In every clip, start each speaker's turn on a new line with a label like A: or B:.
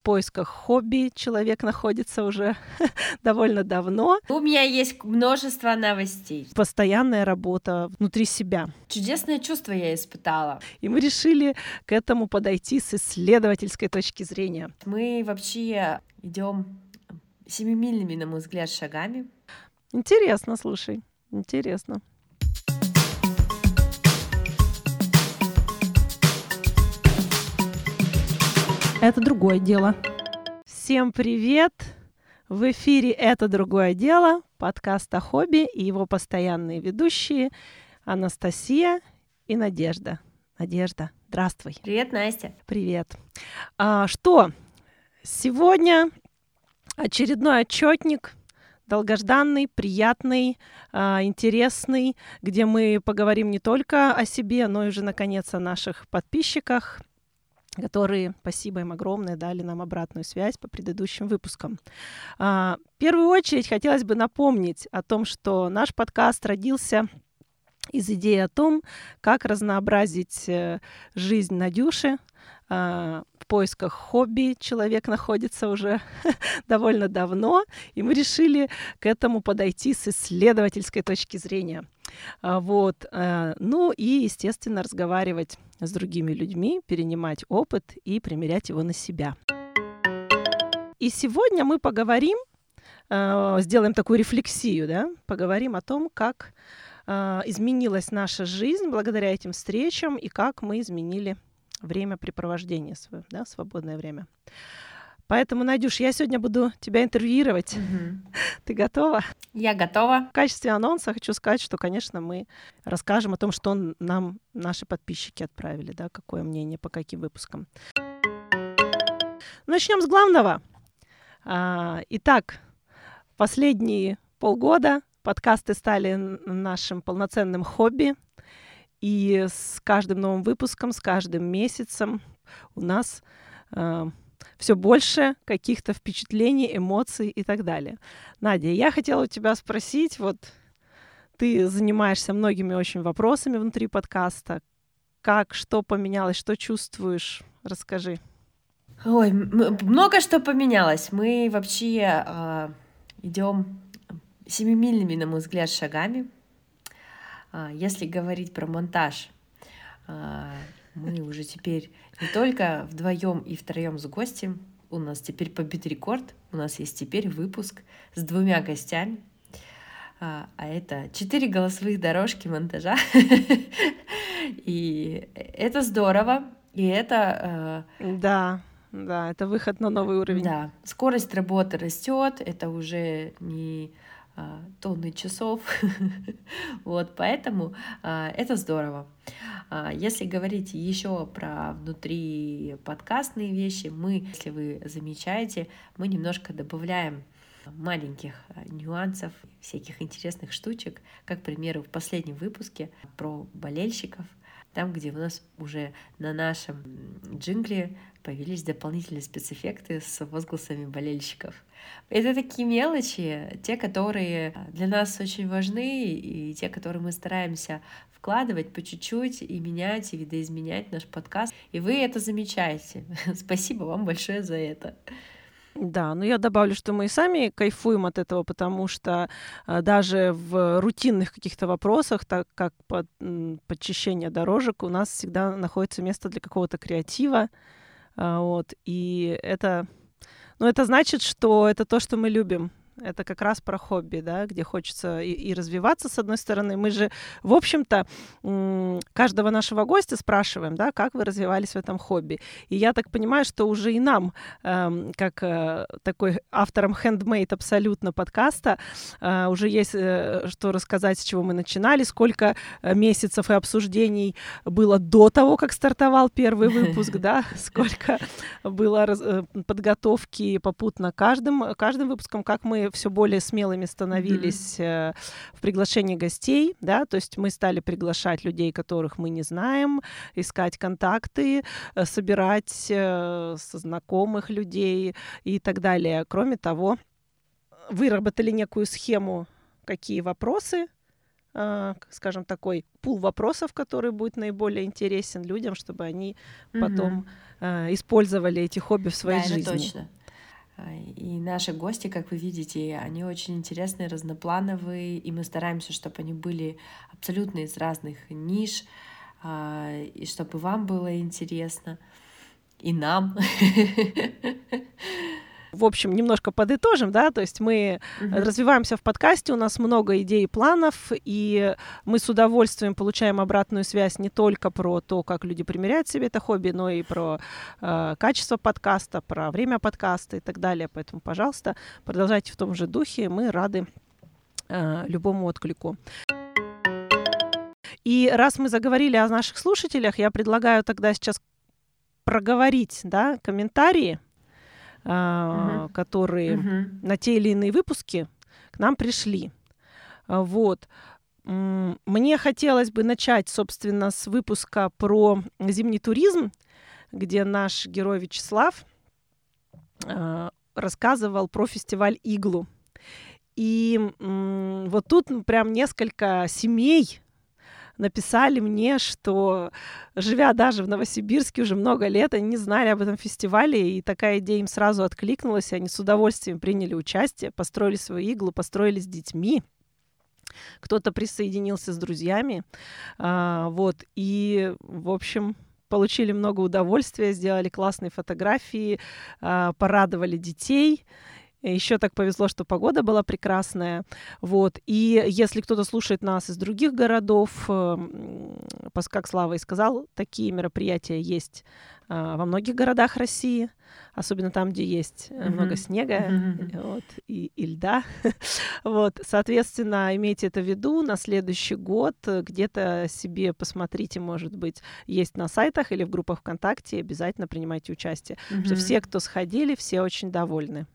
A: В поисках хобби человек находится уже довольно давно.
B: У меня есть множество новостей.
A: Постоянная работа внутри себя.
B: Чудесное чувство я испытала.
A: И мы решили к этому подойти с исследовательской точки зрения.
B: Мы вообще идем семимильными, на мой взгляд, шагами.
A: Интересно, слушай, интересно. Это другое дело. Всем привет! В эфире «Это другое дело» подкаст о хобби и его постоянные ведущие Анастасия и Надежда. Надежда, здравствуй.
B: Привет, Настя.
A: Привет. А, что, сегодня очередной отчетник, долгожданный, приятный, а, интересный, где мы поговорим не только о себе, но и уже, наконец, о наших подписчиках, которые, спасибо им огромное, дали нам обратную связь по предыдущим выпускам. А, в первую очередь хотелось бы напомнить о том, что наш подкаст родился из идеи о том, как разнообразить э, жизнь Надюши. А, в поисках хобби человек находится уже довольно давно, и мы решили к этому подойти с исследовательской точки зрения. А, вот. Э, ну и, естественно, разговаривать с другими людьми, перенимать опыт и примерять его на себя. И сегодня мы поговорим, э, сделаем такую рефлексию, да, поговорим о том, как э, изменилась наша жизнь благодаря этим встречам и как мы изменили времяпрепровождение свое, да, свободное время. Поэтому, Надюш, я сегодня буду тебя интервьюировать. Угу. Ты готова?
B: Я готова.
A: В качестве анонса хочу сказать, что, конечно, мы расскажем о том, что нам наши подписчики отправили, да, какое мнение по каким выпускам. Начнем с главного. А, итак, последние полгода подкасты стали нашим полноценным хобби. И с каждым новым выпуском, с каждым месяцем у нас а, все больше каких-то впечатлений, эмоций и так далее. Надя, я хотела у тебя спросить, вот ты занимаешься многими очень вопросами внутри подкаста. Как, что поменялось, что чувствуешь? Расскажи.
B: Ой, много что поменялось. Мы вообще э, идем семимильными, на мой взгляд, шагами. Э, если говорить про монтаж, э, мы уже теперь не только вдвоем и втроем с гостем, у нас теперь побит рекорд, у нас есть теперь выпуск с двумя гостями, а, а это четыре голосовых дорожки монтажа. И это здорово, и это...
A: Э, да, да, это выход на новый уровень.
B: Да, скорость работы растет, это уже не тонны часов. вот, поэтому а, это здорово. А, если говорить еще про внутри подкастные вещи, мы, если вы замечаете, мы немножко добавляем маленьких нюансов, всяких интересных штучек, как, к примеру, в последнем выпуске про болельщиков, там, где у нас уже на нашем джингле появились дополнительные спецэффекты с возгласами болельщиков. Это такие мелочи, те, которые для нас очень важны, и те, которые мы стараемся вкладывать по чуть-чуть и менять, и видоизменять наш подкаст. И вы это замечаете. Спасибо вам большое за это.
A: Да, но я добавлю, что мы и сами кайфуем от этого, потому что а, даже в рутинных каких-то вопросах, так как под, подчищение дорожек, у нас всегда находится место для какого-то креатива. А, вот, и это, ну, это значит, что это то, что мы любим это как раз про хобби, да, где хочется и, и развиваться, с одной стороны. Мы же, в общем-то, каждого нашего гостя спрашиваем, да, как вы развивались в этом хобби. И я так понимаю, что уже и нам, э, как э, такой автором handmade абсолютно подкаста, э, уже есть э, что рассказать, с чего мы начинали, сколько э, месяцев и обсуждений было до того, как стартовал первый выпуск, да, сколько было э, подготовки попутно каждым, каждым выпуском, как мы все более смелыми становились mm-hmm. в приглашении гостей, да, то есть мы стали приглашать людей, которых мы не знаем, искать контакты, э, собирать э, со знакомых людей и так далее. Кроме того, выработали некую схему, какие вопросы скажем, такой пул вопросов, который будет наиболее интересен людям, чтобы они mm-hmm. потом э, использовали эти хобби в своей
B: да,
A: жизни.
B: Это точно. А, и наши гости, как вы видите, они очень интересные, разноплановые, и мы стараемся, чтобы они были абсолютно из разных ниш, а, и чтобы вам было интересно, и нам.
A: В общем, немножко подытожим, да, то есть мы угу. развиваемся в подкасте, у нас много идей и планов, и мы с удовольствием получаем обратную связь не только про то, как люди примеряют себе это хобби, но и про э, качество подкаста, про время подкаста и так далее. Поэтому, пожалуйста, продолжайте в том же духе, мы рады э, любому отклику. И раз мы заговорили о наших слушателях, я предлагаю тогда сейчас проговорить да, комментарии, uh-huh. которые uh-huh. на те или иные выпуски к нам пришли. А, вот. Мне хотелось бы начать, собственно, с выпуска про зимний туризм, где наш герой Вячеслав э, рассказывал про фестиваль Иглу. И э, вот тут прям несколько семей написали мне, что, живя даже в Новосибирске уже много лет, они не знали об этом фестивале, и такая идея им сразу откликнулась, и они с удовольствием приняли участие, построили свою иглу, построили с детьми. Кто-то присоединился с друзьями, а, вот, и, в общем, получили много удовольствия, сделали классные фотографии, а, порадовали детей, еще так повезло, что погода была прекрасная. Вот. И если кто-то слушает нас из других городов, эм, как Слава и сказал, такие мероприятия есть а, во многих городах России, особенно там, где есть mm-hmm. много снега mm-hmm. вот, и, и льда. вот, соответственно, имейте это в виду. На следующий год где-то себе посмотрите, может быть, есть на сайтах или в группах ВКонтакте, обязательно принимайте участие. Mm-hmm. Что все, кто сходили, все очень довольны.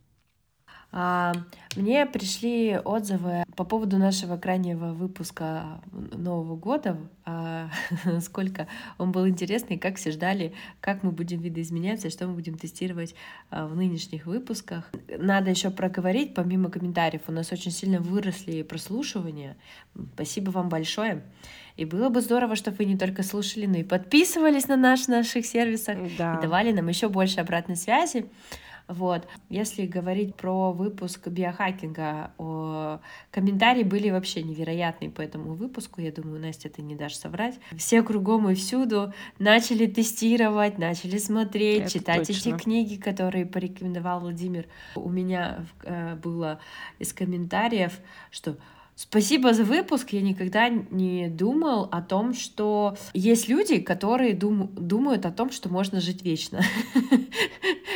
B: А, мне пришли отзывы по поводу нашего крайнего выпуска Нового года, а, сколько он был интересный, как все ждали, как мы будем видоизменяться, что мы будем тестировать а, в нынешних выпусках. Надо еще проговорить, помимо комментариев, у нас очень сильно выросли прослушивания. Спасибо вам большое. И было бы здорово, чтобы вы не только слушали, но и подписывались на наш, наших сервисах да. и давали нам еще больше обратной связи. Вот. Если говорить про выпуск биохакинга, о... комментарии были вообще невероятные по этому выпуску. Я думаю, Настя, ты не дашь соврать. Все кругом и всюду начали тестировать, начали смотреть, Это читать точно. эти книги, которые порекомендовал Владимир. У меня э, было из комментариев, что Спасибо за выпуск. Я никогда не думал о том, что есть люди, которые дум думают о том, что можно жить вечно.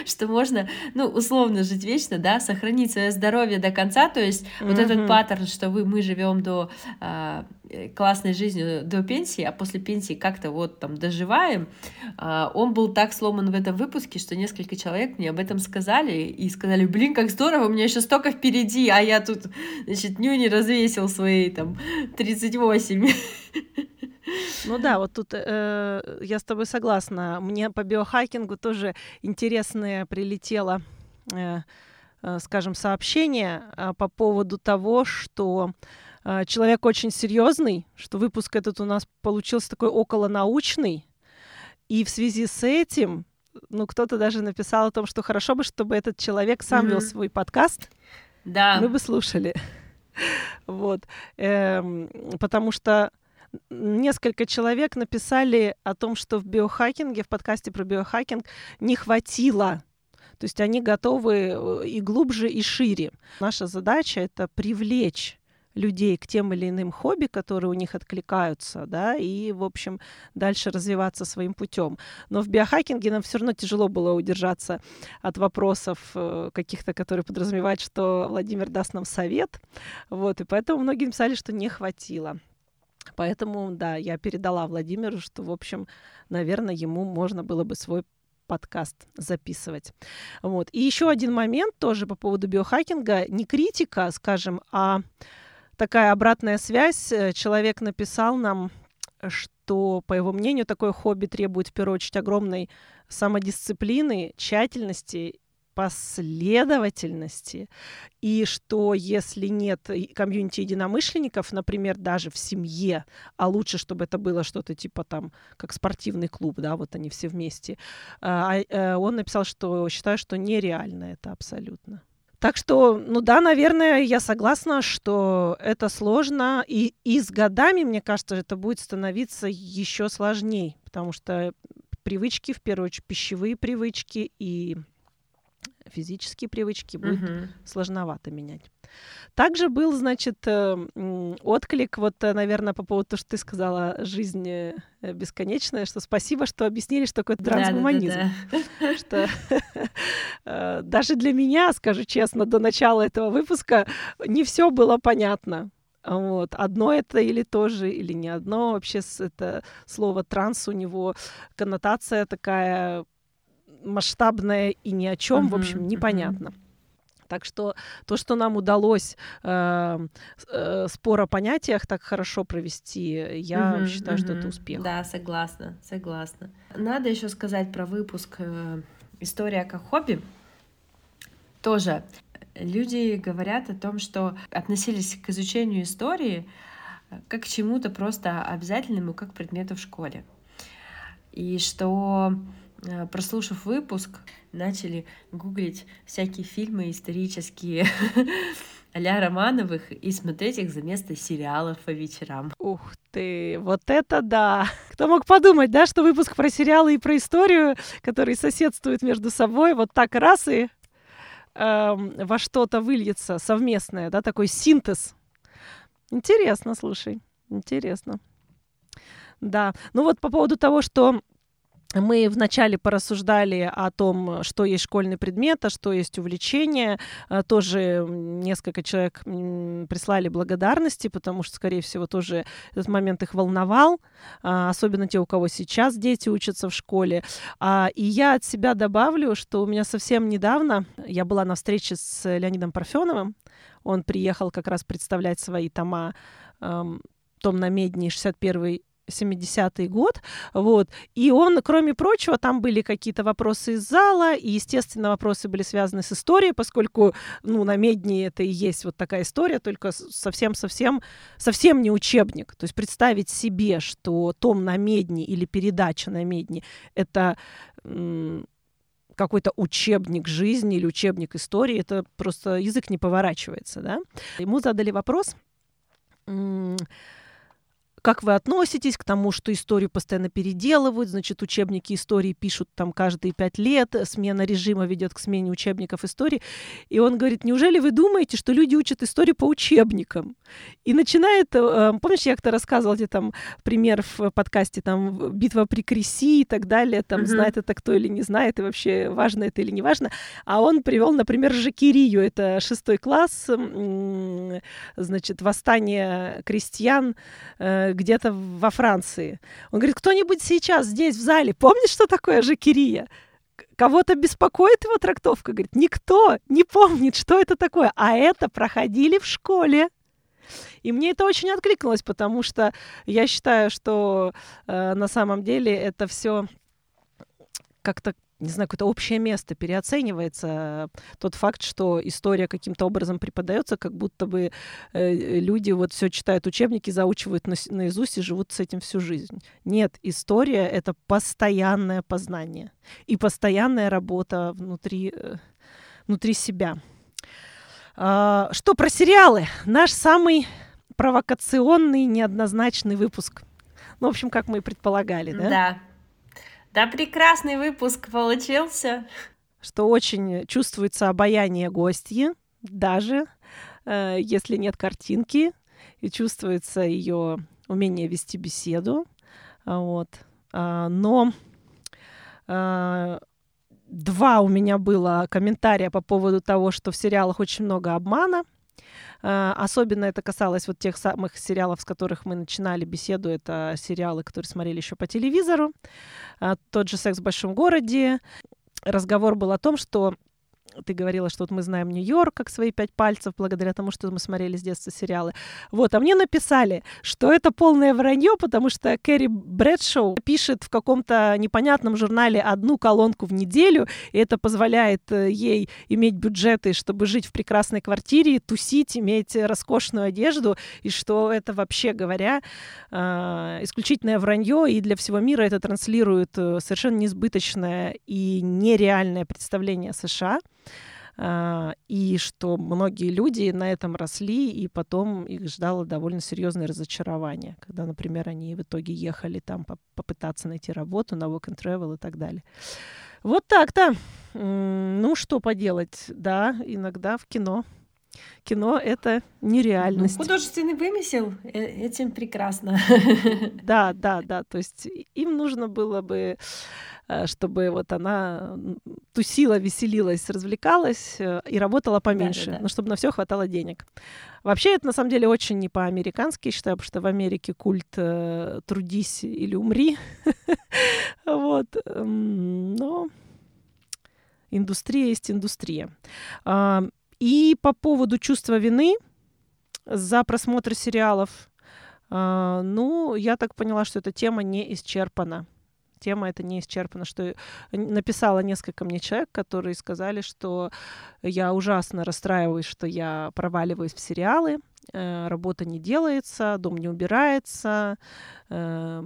B: Что можно, ну, условно жить вечно, да, сохранить свое здоровье до конца. То есть вот этот паттерн, что вы, мы живем до а, классной жизнью до пенсии, а после пенсии как-то вот там доживаем, а, он был так сломан в этом выпуске, что несколько человек мне об этом сказали и сказали, блин, как здорово, у меня еще столько впереди, а я тут, значит, нюни развесил свои там 38.
A: Ну да, вот тут э, я с тобой согласна. Мне по биохакингу тоже интересное прилетело, э, э, скажем, сообщение э, по поводу того, что а, человек очень серьезный, что выпуск этот у нас получился такой околонаучный. И в связи с этим, ну, кто-то даже написал о том, что хорошо бы, чтобы этот человек сам mm-hmm. вел свой подкаст.
B: Да.
A: Мы бы слушали. вот. Эм, потому что несколько человек написали о том, что в биохакинге, в подкасте про биохакинг не хватило то есть они готовы э, и глубже, и шире. Наша задача — это привлечь людей к тем или иным хобби, которые у них откликаются, да, и, в общем, дальше развиваться своим путем. Но в биохакинге нам все равно тяжело было удержаться от вопросов э, каких-то, которые подразумевают, что Владимир даст нам совет, вот, и поэтому многие написали, что не хватило. Поэтому, да, я передала Владимиру, что, в общем, наверное, ему можно было бы свой подкаст записывать. Вот. И еще один момент тоже по поводу биохакинга. Не критика, скажем, а такая обратная связь. Э, человек написал нам, что, по его мнению, такое хобби требует, в первую очередь, огромной самодисциплины, тщательности, последовательности, и что если нет комьюнити единомышленников, например, даже в семье, а лучше, чтобы это было что-то типа там, как спортивный клуб, да, вот они все вместе, а, э, он написал, что считаю, что нереально это абсолютно. Так что, ну да, наверное, я согласна, что это сложно, и, и с годами, мне кажется, это будет становиться еще сложнее, потому что привычки, в первую очередь, пищевые привычки и физические привычки будет угу. сложновато менять. Также был, значит, э, отклик, вот, э, наверное, по поводу того, что ты сказала, жизнь э, бесконечная, что спасибо, что объяснили, что такое трансгуманизм. Что даже для меня, скажу честно, до начала этого выпуска не все было понятно. Вот. Одно это или то же, или не одно. Вообще это слово транс у него коннотация такая масштабная и ни о чем, uh-huh, в общем, непонятно. Uh-huh. Так что то, что нам удалось э, э, спор о понятиях так хорошо провести, я угу, считаю, угу. что это успех.
B: Да, согласна, согласна. Надо еще сказать про выпуск э, «История как хобби». Тоже люди говорят о том, что относились к изучению истории э, как к чему-то просто обязательному, как предмету в школе. И что прослушав выпуск, начали гуглить всякие фильмы исторические а Романовых и смотреть их за место сериалов по вечерам.
A: Ух ты, вот это да! Кто мог подумать, да, что выпуск про сериалы и про историю, которые соседствуют между собой, вот так раз и эм, во что-то выльется совместное, да, такой синтез. Интересно, слушай, интересно. Да, ну вот по поводу того, что мы вначале порассуждали о том, что есть школьный предмет, а что есть увлечение. А, тоже несколько человек прислали благодарности, потому что, скорее всего, тоже этот момент их волновал, а, особенно те, у кого сейчас дети учатся в школе. А, и я от себя добавлю, что у меня совсем недавно я была на встрече с Леонидом Парфеновым. Он приехал как раз представлять свои тома том на Медне 61 70-й год, вот, и он, кроме прочего, там были какие-то вопросы из зала, и, естественно, вопросы были связаны с историей, поскольку, ну, на Медне это и есть вот такая история, только совсем-совсем, совсем не учебник, то есть представить себе, что том на Медне или передача на Медне — это какой-то учебник жизни или учебник истории, это просто язык не поворачивается, да. Ему задали вопрос, как вы относитесь к тому, что историю постоянно переделывают, значит, учебники истории пишут там каждые пять лет, смена режима ведет к смене учебников истории. И он говорит, неужели вы думаете, что люди учат историю по учебникам? И начинает, э, помнишь, я как-то рассказывала тебе там пример в подкасте, там, битва при Креси и так далее, там, mm-hmm. знает это кто или не знает, и вообще важно это или не важно. А он привел, например, Жакирию, это шестой класс, значит, восстание крестьян, э, где-то во Франции. Он говорит, кто-нибудь сейчас здесь, в зале, помнит, что такое жакерия? Кого-то беспокоит его трактовка? Говорит, никто не помнит, что это такое. А это проходили в школе. И мне это очень откликнулось, потому что я считаю, что э, на самом деле это все как-то не знаю, какое-то общее место переоценивается тот факт, что история каким-то образом преподается, как будто бы э, люди вот все читают учебники, заучивают на, наизусть и живут с этим всю жизнь. Нет, история — это постоянное познание и постоянная работа внутри, э, внутри себя. А, что про сериалы? Наш самый провокационный, неоднозначный выпуск. Ну, в общем, как мы и предполагали, да?
B: Да, да, прекрасный выпуск получился.
A: Что очень чувствуется обаяние гостьи, даже э, если нет картинки, и чувствуется ее умение вести беседу. Вот. А, но а, два у меня было комментария по поводу того, что в сериалах очень много обмана. А, особенно это касалось вот тех самых сериалов, с которых мы начинали беседу. Это сериалы, которые смотрели еще по телевизору. А, тот же «Секс в большом городе». Разговор был о том, что ты говорила, что вот мы знаем Нью-Йорк как свои пять пальцев, благодаря тому, что мы смотрели с детства сериалы. Вот, а мне написали, что это полное вранье, потому что Кэрри Брэдшоу пишет в каком-то непонятном журнале одну колонку в неделю, и это позволяет э, ей иметь бюджеты, чтобы жить в прекрасной квартире, тусить, иметь роскошную одежду, и что это вообще говоря э, исключительное вранье, и для всего мира это транслирует э, совершенно несбыточное и нереальное представление США. А, и что многие люди на этом росли, и потом их ждало довольно серьезное разочарование, когда, например, они в итоге ехали там попытаться найти работу на work and travel и так далее. Вот так-то. Ну, что поделать, да, иногда в кино кино — это нереальность.
B: Ну, художественный вымысел э, этим прекрасно.
A: Да, да, да. То есть им нужно было бы чтобы вот она тусила, веселилась, развлекалась э, и работала поменьше, да, да, да. но чтобы на все хватало денег. Вообще это на самом деле очень не по-американски, считаю, потому что в Америке культ э, «трудись или умри». Вот. Но индустрия есть индустрия. А, и по поводу чувства вины за просмотр сериалов, а, ну, я так поняла, что эта тема не исчерпана тема это не исчерпана, что написала несколько мне человек, которые сказали, что я ужасно расстраиваюсь, что я проваливаюсь в сериалы, э, работа не делается, дом не убирается, э,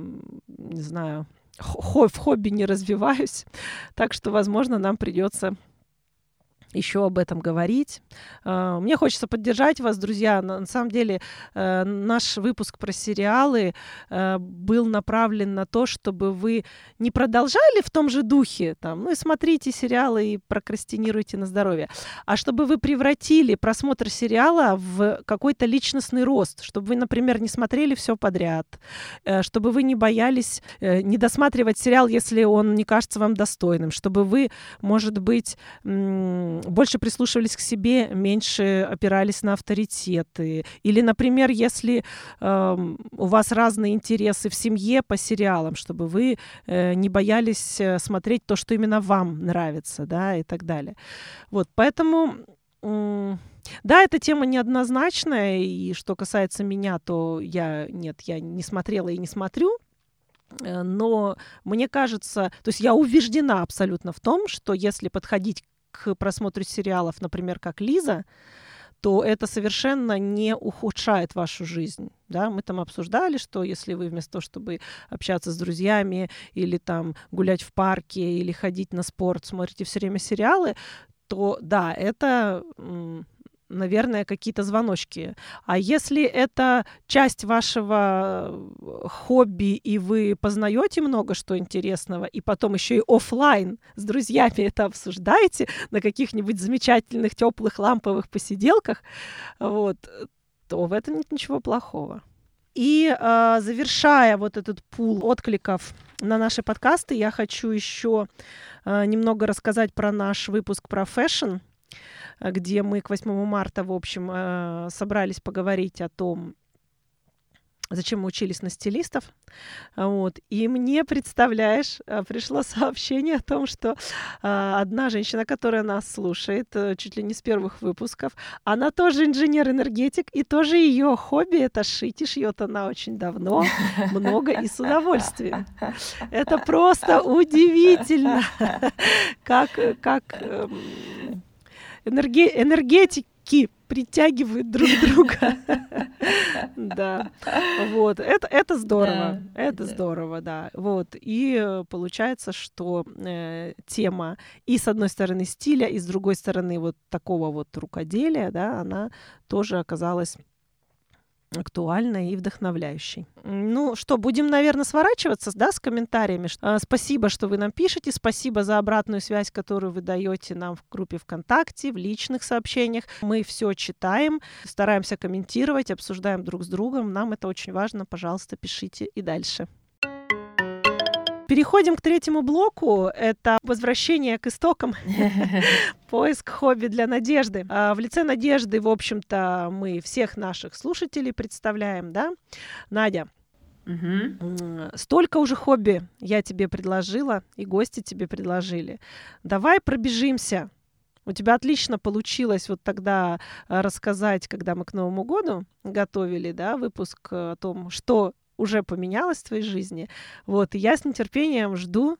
A: не знаю, в хобби не развиваюсь, так что, возможно, нам придется еще об этом говорить. А, мне хочется поддержать вас, друзья. На самом деле э, наш выпуск про сериалы э, был направлен на то, чтобы вы не продолжали в том же духе, там, ну и смотрите сериалы и прокрастинируйте на здоровье, а чтобы вы превратили просмотр сериала в какой-то личностный рост, чтобы вы, например, не смотрели все подряд, э, чтобы вы не боялись не досматривать сериал, если он не кажется вам достойным, чтобы вы, может быть, больше прислушивались к себе, меньше опирались на авторитеты. Или, например, если э, у вас разные интересы в семье по сериалам, чтобы вы э, не боялись э, смотреть то, что именно вам нравится, да, и так далее. Вот, поэтому... Э, да, эта тема неоднозначная, и что касается меня, то я, нет, я не смотрела и не смотрю, э, но мне кажется, то есть я убеждена абсолютно в том, что если подходить к просмотру сериалов, например, как Лиза, то это совершенно не ухудшает вашу жизнь. Да? Мы там обсуждали, что если вы вместо того, чтобы общаться с друзьями или там гулять в парке или ходить на спорт, смотрите все время сериалы, то да, это наверное, какие-то звоночки. А если это часть вашего э, хобби, и вы познаете много что интересного, и потом еще и офлайн с друзьями это обсуждаете на каких-нибудь замечательных теплых ламповых посиделках, вот, то в этом нет ничего плохого. И э, завершая вот этот пул откликов на наши подкасты, я хочу еще э, немного рассказать про наш выпуск про fashion. Э, где мы к 8 марта, в общем, э, собрались поговорить о том, зачем мы учились на стилистов. Вот. И мне, представляешь, э, пришло сообщение о том, что одна женщина, которая нас слушает, чуть ли не с первых выпусков, она тоже инженер-энергетик, и тоже ее хобби — это шить, и шьет она очень давно, много и с удовольствием. Это просто удивительно, как, как эм, энерге энергетики притягивают друг друга. Да, вот, это, это здорово, это здорово, да, вот, и э, получается, что э, тема и с одной стороны стиля, и с другой стороны вот такого вот рукоделия, да, она тоже оказалась актуальной и вдохновляющей. Ну что, будем, наверное, сворачиваться да, с комментариями. А, спасибо, что вы нам пишете, спасибо за обратную связь, которую вы даете нам в группе ВКонтакте, в личных сообщениях. Мы все читаем, стараемся комментировать, обсуждаем друг с другом. Нам это очень важно. Пожалуйста, пишите и дальше. Переходим к третьему блоку. Это возвращение к истокам. Поиск хобби для Надежды. А, в лице Надежды, в общем-то, мы всех наших слушателей представляем, да? Надя, Угу. Столько уже хобби я тебе предложила, и гости тебе предложили. Давай пробежимся У тебя отлично получилось вот тогда э, рассказать, когда мы к Новому году готовили, да, выпуск о том, что уже поменялось в твоей жизни. Вот, и я с нетерпением жду,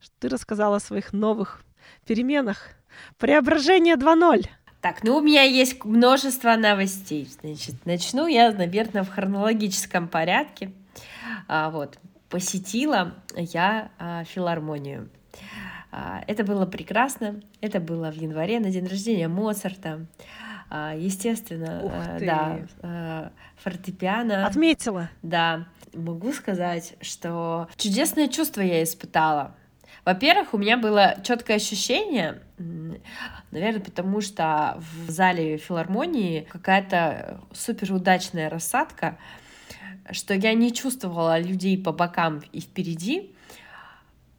A: что ты рассказала о своих новых переменах. Преображение 2.0.
B: Так, ну у меня есть множество новостей. Значит, начну я, наверное, в хронологическом порядке. А, вот, посетила я а, филармонию. А, это было прекрасно. Это было в январе на день рождения Моцарта. Естественно, а, да, а, фортепиано.
A: Отметила.
B: Да, могу сказать, что чудесное чувство я испытала. Во-первых, у меня было четкое ощущение, наверное, потому что в зале филармонии какая-то супер удачная рассадка, что я не чувствовала людей по бокам и впереди,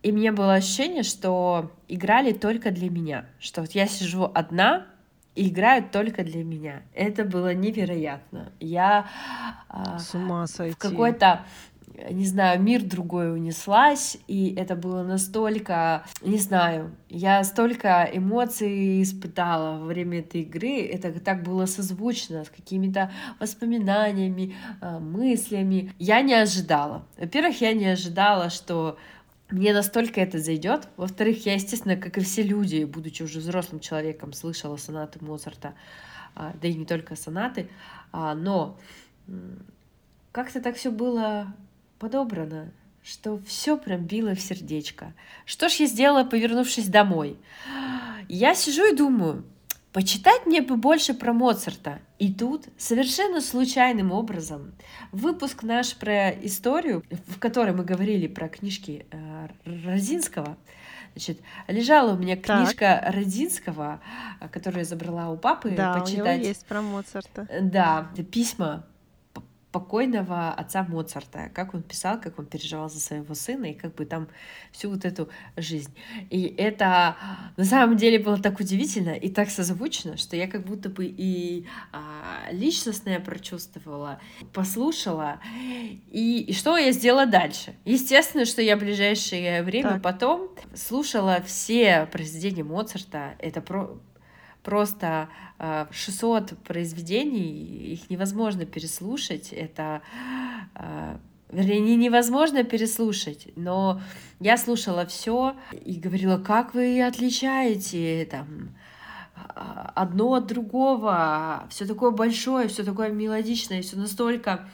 B: и мне было ощущение, что играли только для меня, что вот я сижу одна и играют только для меня. Это было невероятно. Я
A: С ума сойти.
B: в какой-то не знаю, мир другой унеслась, и это было настолько, не знаю, я столько эмоций испытала во время этой игры, это так было созвучно с какими-то воспоминаниями, а, мыслями. Я не ожидала. Во-первых, я не ожидала, что мне настолько это зайдет. Во-вторых, я, естественно, как и все люди, будучи уже взрослым человеком, слышала сонаты Моцарта, а, да и не только сонаты, а, но как-то так все было подобрано, что все прям било в сердечко. Что ж я сделала, повернувшись домой? Я сижу и думаю, почитать мне бы больше про Моцарта. И тут совершенно случайным образом выпуск наш про историю, в которой мы говорили про книжки э, Розинского, Значит, лежала у меня книжка так. Родинского, которую я забрала у папы
A: да,
B: почитать.
A: у него есть про Моцарта.
B: Да, письма покойного отца Моцарта, как он писал, как он переживал за своего сына и как бы там всю вот эту жизнь. И это на самом деле было так удивительно и так созвучно, что я как будто бы и а, личностное прочувствовала, послушала. И, и что я сделала дальше? Естественно, что я в ближайшее время так. потом слушала все произведения Моцарта. Это про просто 600 а, произведений, их невозможно переслушать, это а, вернее, невозможно переслушать, но я слушала все и говорила, как вы отличаете там а, одно от другого, все такое большое, все такое мелодичное, все настолько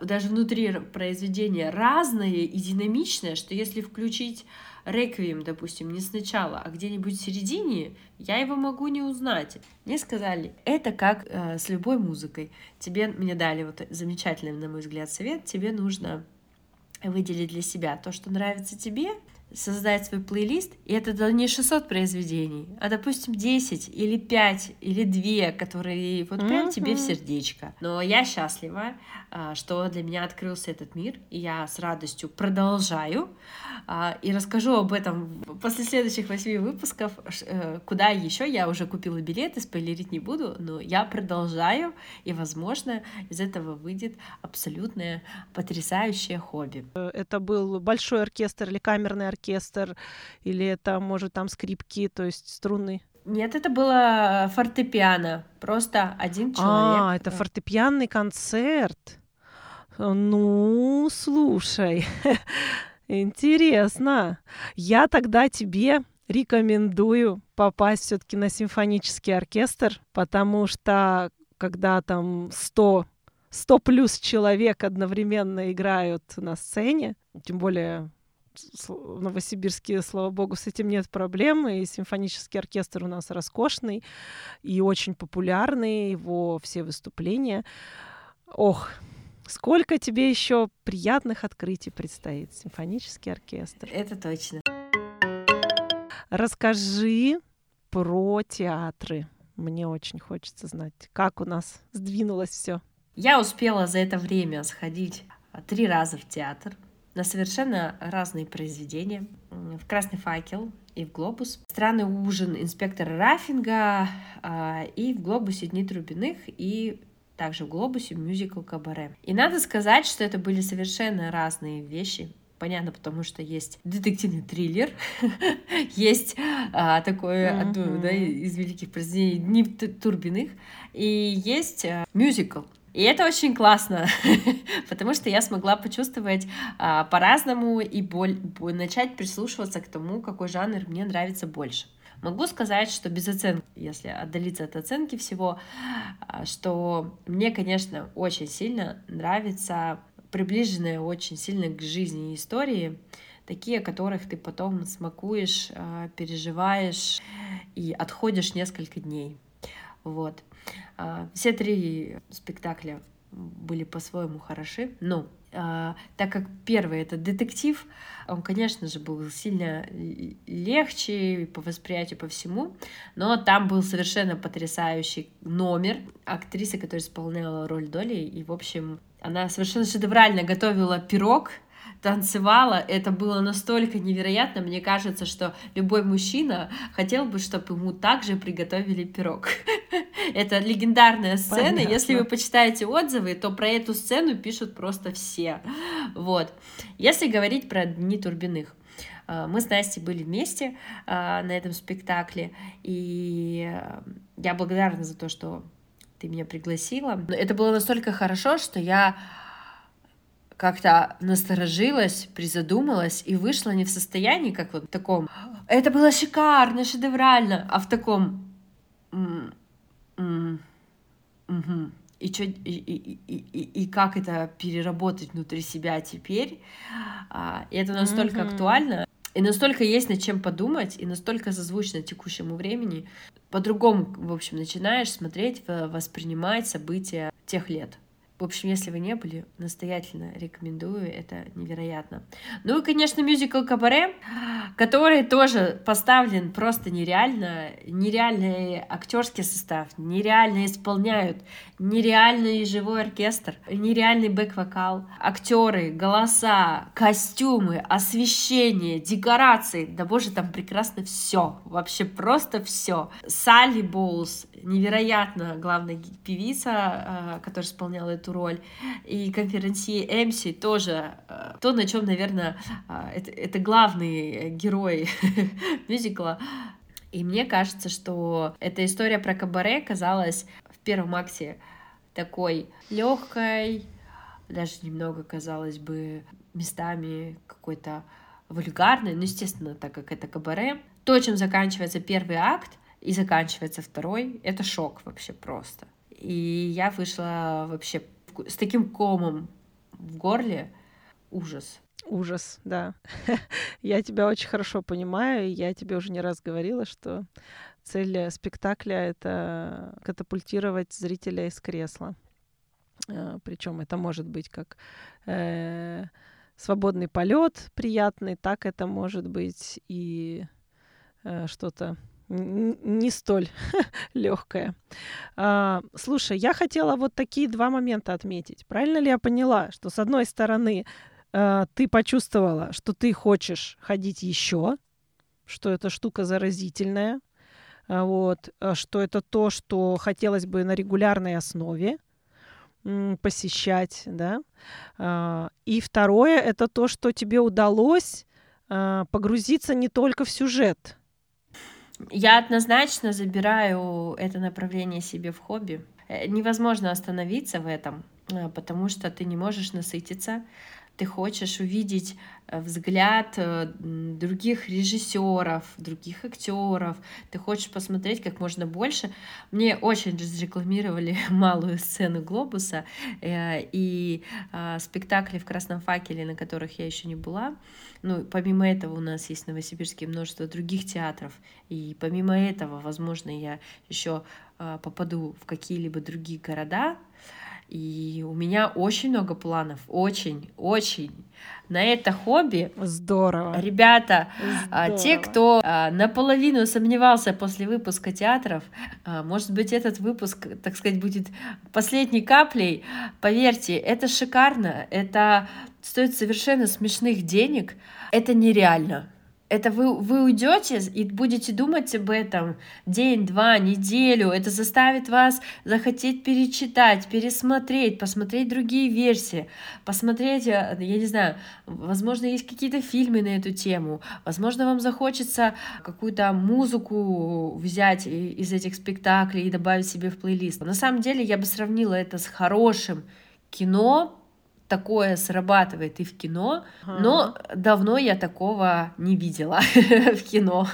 B: даже внутри произведения разное и динамичное, что если включить реквием, допустим, не сначала, а где-нибудь в середине, я его могу не узнать. Мне сказали, это как э, с любой музыкой. Тебе мне дали вот замечательный, на мой взгляд, совет. Тебе нужно выделить для себя то, что нравится тебе, создать свой плейлист, и это не 600 произведений, а, допустим, 10 или 5 или 2, которые вот прям mm-hmm. тебе в сердечко. Но я счастлива, а, что для меня открылся этот мир, и я с радостью продолжаю и расскажу об этом после следующих восьми выпусков, э, куда еще я уже купила билеты, спойлерить не буду, но я продолжаю, и, возможно, из этого выйдет абсолютное потрясающее хобби.
A: Это был большой оркестр или камерный оркестр, или это, может, там скрипки, то есть струнный?
B: Нет, это было фортепиано, просто один человек.
A: А, это фортепианный концерт. Ну, слушай, интересно. Я тогда тебе рекомендую попасть все-таки на симфонический оркестр, потому что когда там 100 100 плюс человек одновременно играют на сцене, тем более в Новосибирске, слава богу, с этим нет проблем. И симфонический оркестр у нас роскошный и очень популярный, его все выступления. Ох, сколько тебе еще приятных открытий предстоит, симфонический оркестр.
B: Это точно.
A: Расскажи про театры. Мне очень хочется знать, как у нас сдвинулось все.
B: Я успела за это время сходить три раза в театр на совершенно разные произведения. В «Красный факел» и в «Глобус». «Странный ужин» инспектора Рафинга а, и в «Глобусе» Дни Трубиных и также в «Глобусе» мюзикл «Кабаре». И надо сказать, что это были совершенно разные вещи. Понятно, потому что есть детективный триллер, есть а, такое одно да, из великих произведений Дни Турбиных, и есть а, мюзикл. И это очень классно, потому что я смогла почувствовать а, по-разному и боль, начать прислушиваться к тому, какой жанр мне нравится больше. Могу сказать, что без оценки, если отдалиться от оценки всего, а, что мне, конечно, очень сильно нравится приближенные очень сильно к жизни истории, такие, которых ты потом смакуешь, а, переживаешь и отходишь несколько дней. Вот. А, все три спектакля были по-своему хороши, но а, так как первый это детектив, он, конечно же, был сильно легче по восприятию, по всему, но там был совершенно потрясающий номер актрисы, которая исполняла роль Доли, и, в общем, она совершенно шедеврально готовила пирог, танцевала. Это было настолько невероятно. Мне кажется, что любой мужчина хотел бы, чтобы ему также приготовили пирог. Это легендарная сцена. Понятно. Если вы почитаете отзывы, то про эту сцену пишут просто все. Вот. Если говорить про Дни Турбиных, э, мы с Настей были вместе э, на этом спектакле, и э, я благодарна за то, что ты меня пригласила. Это было настолько хорошо, что я как-то насторожилась, призадумалась и вышла не в состоянии, как вот в таком «это было шикарно, шедеврально», а в таком И, чё, и, и, и, и как это переработать внутри себя теперь. А, и это настолько mm-hmm. актуально, и настолько есть над чем подумать, и настолько созвучно текущему времени. По-другому, в общем, начинаешь смотреть, воспринимать события тех лет. В общем, если вы не были, настоятельно рекомендую, это невероятно. Ну и, конечно, мюзикл «Кабаре», который тоже поставлен просто нереально. Нереальный актерский состав, нереально исполняют, нереальный живой оркестр, нереальный бэк-вокал, актеры, голоса, костюмы, освещение, декорации. Да боже, там прекрасно все, вообще просто все. Салли Боулс, невероятно главная певица, а, которая исполняла эту роль, и конференции Эмси тоже а, то, на чем, наверное, а, это, это главный герой мюзикла. И мне кажется, что эта история про кабаре казалась в первом акте такой легкой, даже немного, казалось бы, местами какой-то вульгарной, ну, естественно, так как это кабаре. То, чем заканчивается первый акт, и заканчивается второй, это шок вообще просто. И я вышла вообще с таким комом в горле. Ужас.
A: Ужас, да. я тебя очень хорошо понимаю, и я тебе уже не раз говорила, что цель спектакля — это катапультировать зрителя из кресла. А, Причем это может быть как э, свободный полет приятный, так это может быть и э, что-то не столь легкая. А, слушай, я хотела вот такие два момента отметить. Правильно ли я поняла, что с одной стороны а, ты почувствовала, что ты хочешь ходить еще, что эта штука заразительная, а, вот, а, что это то, что хотелось бы на регулярной основе посещать, да. А, и второе это то, что тебе удалось а, погрузиться не только в сюжет,
B: я однозначно забираю это направление себе в хобби. Э, невозможно остановиться в этом, э, потому что ты не можешь насытиться, ты хочешь увидеть э, взгляд э, других режиссеров, других актеров, ты хочешь посмотреть как можно больше. Мне очень разрекламировали малую сцену Глобуса э, и спектакли в Красном факеле, на которых я еще не была. Ну, помимо этого у нас есть в Новосибирске множество других театров, и помимо этого, возможно, я еще попаду в какие-либо другие города, и у меня очень много планов, очень, очень. На это хобби.
A: Здорово.
B: Ребята, а, Здорово. те, кто а, наполовину сомневался после выпуска театров, а, может быть, этот выпуск, так сказать, будет последней каплей. Поверьте, это шикарно, это стоит совершенно смешных денег, это нереально. Это вы, вы уйдете и будете думать об этом день, два, неделю. Это заставит вас захотеть перечитать, пересмотреть, посмотреть другие версии, посмотреть, э, я не знаю, возможно, есть какие-то фильмы на эту тему, возможно, вам захочется какую-то музыку взять из этих спектаклей и добавить себе в плейлист. На самом деле я бы сравнила это с хорошим кино, такое срабатывает и в кино, ага. но давно я такого не видела в кино.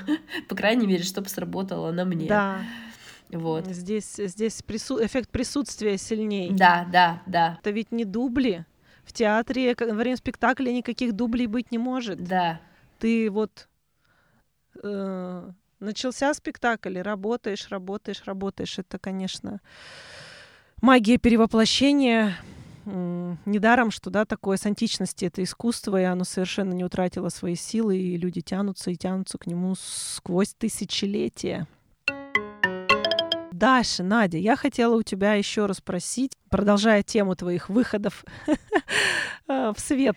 B: По крайней мере, чтобы сработало на мне.
A: Да. Вот. Здесь, здесь прису... эффект присутствия сильнее.
B: Да, да, да.
A: Это ведь не дубли. В театре во время спектакля никаких дублей быть не может.
B: Да.
A: Ты вот э, начался спектакль, работаешь, работаешь, работаешь. Это, конечно, магия перевоплощения недаром, что да, такое с античности это искусство, и оно совершенно не утратило свои силы, и люди тянутся и тянутся к нему сквозь тысячелетия. Дальше, Надя, я хотела у тебя еще раз спросить, продолжая тему твоих выходов в свет.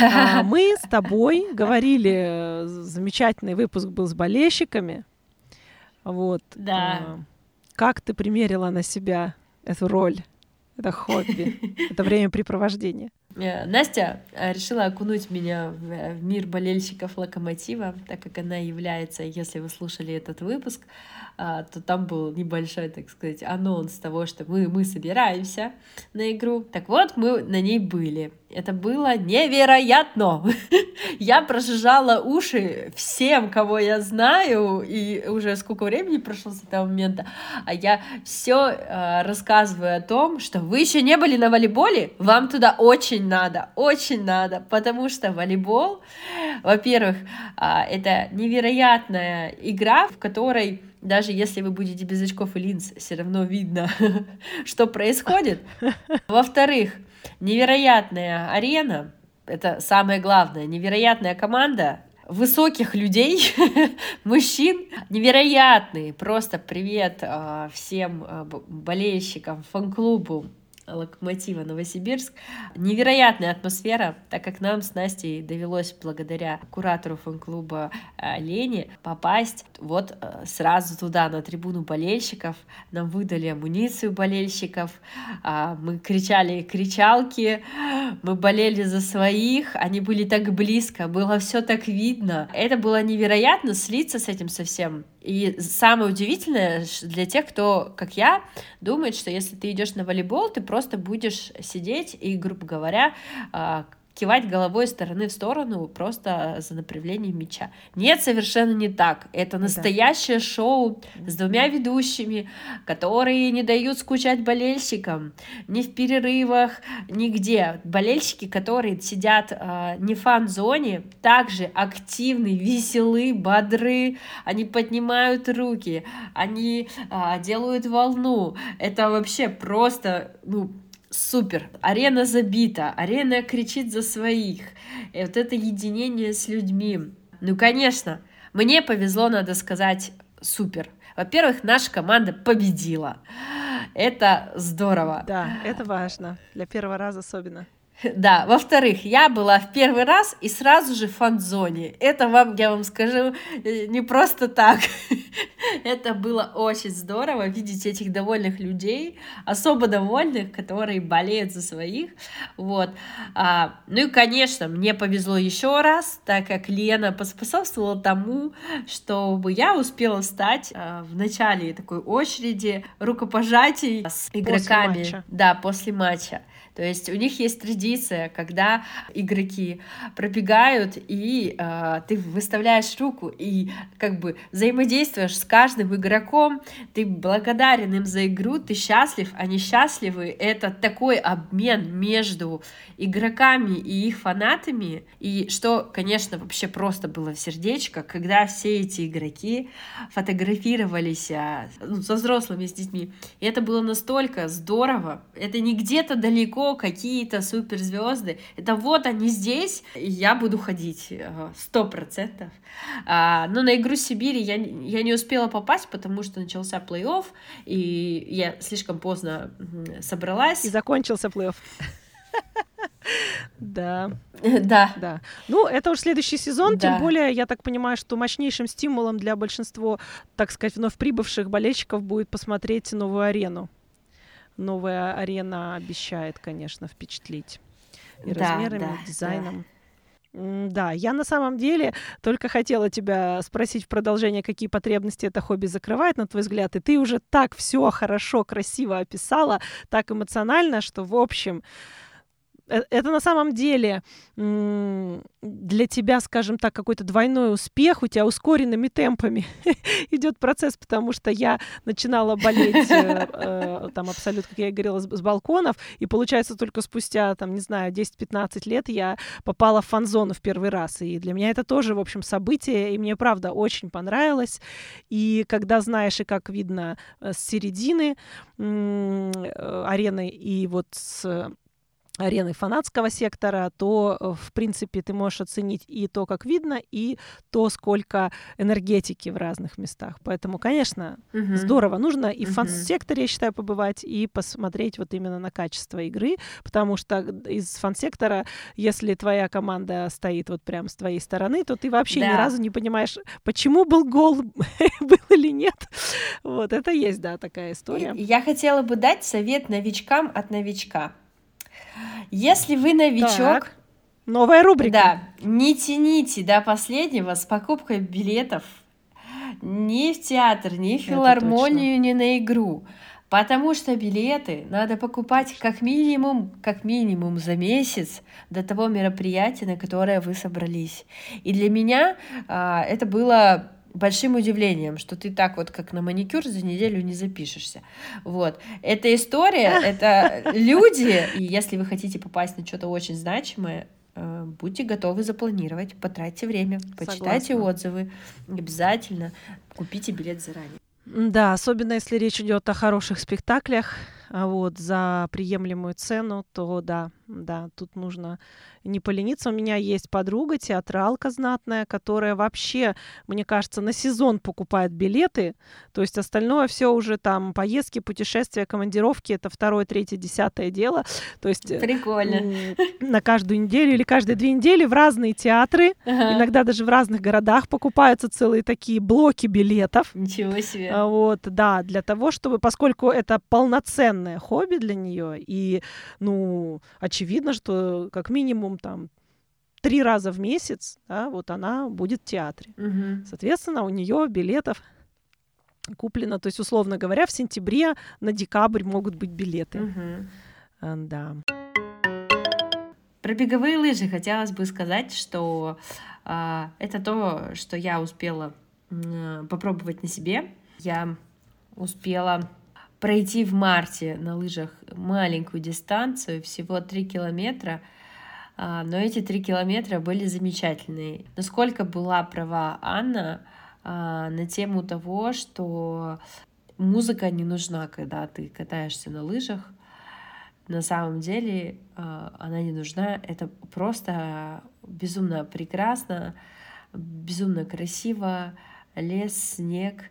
A: А, мы с тобой говорили, э, замечательный выпуск был с болельщиками. Вот.
B: Да.
A: А, как ты примерила на себя эту роль? Это хобби, это времяпрепровождение.
B: Э, Настя э, решила окунуть меня в мир болельщиков Локомотива, так как она является, если вы слушали этот выпуск, то там был небольшой, так сказать, анонс того, что мы, мы собираемся на игру. Так вот, мы на ней были. Это было невероятно! я прожужжала уши всем, кого я знаю, и уже сколько времени прошло с этого момента, а я все э, рассказываю о том, что вы еще не были на волейболе, вам туда очень надо, очень надо, потому что волейбол, во-первых, э, это невероятная игра, в которой даже если вы будете без очков и линз, все равно видно, что происходит. Во-вторых, невероятная арена, это самое главное, невероятная команда, высоких людей, мужчин, невероятные. Просто привет э, всем э, болельщикам, фан-клубу Локомотива Новосибирск. Невероятная атмосфера, так как нам с Настей довелось благодаря куратору фан-клуба э, Лене попасть вот э, сразу туда, на трибуну болельщиков. Нам выдали амуницию болельщиков, а, мы кричали кричалки, мы болели за своих, они были так близко, было все так видно. Это было невероятно слиться с этим совсем и самое удивительное для тех, кто, как я, думает, что если ты идешь на волейбол, ты просто будешь сидеть и, грубо говоря, а, кивать головой из стороны в сторону просто за направлением мяча. Нет, совершенно не так. Это настоящее да. шоу с двумя ведущими, которые не дают скучать болельщикам ни в перерывах, нигде. Болельщики, которые сидят э, не в фан-зоне, также активны, веселы, бодры, они поднимают руки, они э, делают волну. Это вообще просто, ну, супер. Арена забита, арена кричит за своих. И вот это единение с людьми. Ну, конечно, мне повезло, надо сказать, супер. Во-первых, наша команда победила. Это здорово.
A: Да, это важно. Для первого раза особенно.
B: Да, во-вторых, я была в первый раз и сразу же в фан-зоне. Это вам, я вам скажу, э, не просто так. Это было очень здорово видеть этих довольных людей, особо довольных, которые болеют за своих. Вот. А, ну и, конечно, мне повезло еще раз, так как Лена поспособствовала тому, чтобы я успела стать а, в начале такой очереди рукопожатий с игроками. После матча. Да, после матча. То есть у них есть традиция, когда игроки пробегают, и э, ты выставляешь руку и как бы взаимодействуешь с каждым игроком, ты благодарен им за игру, ты счастлив, они счастливы. Это такой обмен между игроками и их фанатами, и что, конечно, вообще просто было в сердечко, когда все эти игроки фотографировались а, ну, со взрослыми, с детьми. И это было настолько здорово. Это не где-то далеко какие-то суперзвезды. Это вот они здесь, и я буду ходить э, сто процентов. А, но на игру Сибири я, я не успела попасть, потому что начался плей-офф, и я слишком поздно собралась.
A: И закончился плей-офф. Да.
B: Да.
A: Да. Ну, это уж следующий сезон,
B: Да.
A: тем более, я так понимаю, что мощнейшим стимулом для большинства, так сказать, вновь прибывших болельщиков будет посмотреть новую арену. Новая арена обещает, конечно, впечатлить. И
B: Да,
A: размерами,
B: да,
A: и дизайном. М, Да, я на самом деле только хотела тебя спросить в продолжение, какие потребности это хобби закрывает, на твой взгляд. И ты уже так все хорошо, красиво описала, так эмоционально, что, в общем, это на самом деле для тебя, скажем так, какой-то двойной успех, у тебя ускоренными темпами идет процесс, потому что я начинала болеть э, э, там абсолютно, как я и говорила, с, с балконов, и получается только спустя, там, не знаю, 10-15 лет я попала в фан-зону в первый раз, и для меня это тоже, в общем, событие, и мне, правда, очень понравилось, и когда знаешь, и как видно э, с середины э, арены, и вот с арены фанатского сектора, то, э, в принципе, ты можешь оценить и то, как видно, и то, сколько энергетики в разных местах. Поэтому, конечно,
B: Мгм.
A: здорово. Нужно и в фан-секторе, я считаю, побывать, и посмотреть вот именно на качество игры, потому что из фан-сектора, если твоя команда стоит вот прям с твоей стороны, то ты вообще ни
B: Да.
A: разу не понимаешь, почему был гол, был или нет. Вот, это есть, да, такая история.
B: Я хотела бы дать совет новичкам от новичка. Если вы новичок,
A: Так, Новая рубрика.
B: да, не тяните до последнего с покупкой билетов ни в театр, ни в филармонию, ни на игру. Потому что билеты надо покупать как минимум, как минимум за месяц до того мероприятия, на которое вы собрались. И для меня а, это было большим удивлением, что ты так вот как на маникюр за неделю не запишешься. Вот. Эта история, это люди, и если вы хотите попасть на что-то очень значимое, э, будьте готовы запланировать, потратьте время, почитайте
A: Согласна.
B: отзывы, обязательно купите билет заранее.
A: Да, особенно если речь идет о хороших спектаклях, а вот за приемлемую цену, то да, да, тут нужно не полениться. У меня есть подруга, театралка знатная, которая вообще, мне кажется, на сезон покупает билеты, то есть остальное все уже там поездки, путешествия, командировки, это второе, третье, десятое дело, то есть э,
B: Прикольно.
A: на каждую неделю или каждые две недели в разные театры,
B: Ага.
A: иногда даже в разных городах покупаются целые такие блоки билетов.
B: Ничего себе.
A: А, Вот, да, для того, чтобы, поскольку это полноценное хобби для нее, и, ну, очевидно, что как минимум там три раза в месяц, да, вот она будет в театре.
B: Мгм.
A: Соответственно, у нее билетов куплено, то есть, условно говоря, в сентябре на декабрь могут быть билеты. А, Да.
B: Про беговые лыжи хотелось бы сказать, что а, это то, что я успела м, попробовать на себе. Я успела пройти в марте на лыжах маленькую дистанцию, всего 3 километра, а, но эти 3 километра были замечательные. Насколько была права Анна а, на тему того, что музыка не нужна, когда ты катаешься на лыжах, на самом деле э, она не нужна. Это просто безумно прекрасно, безумно красиво. Лес, снег,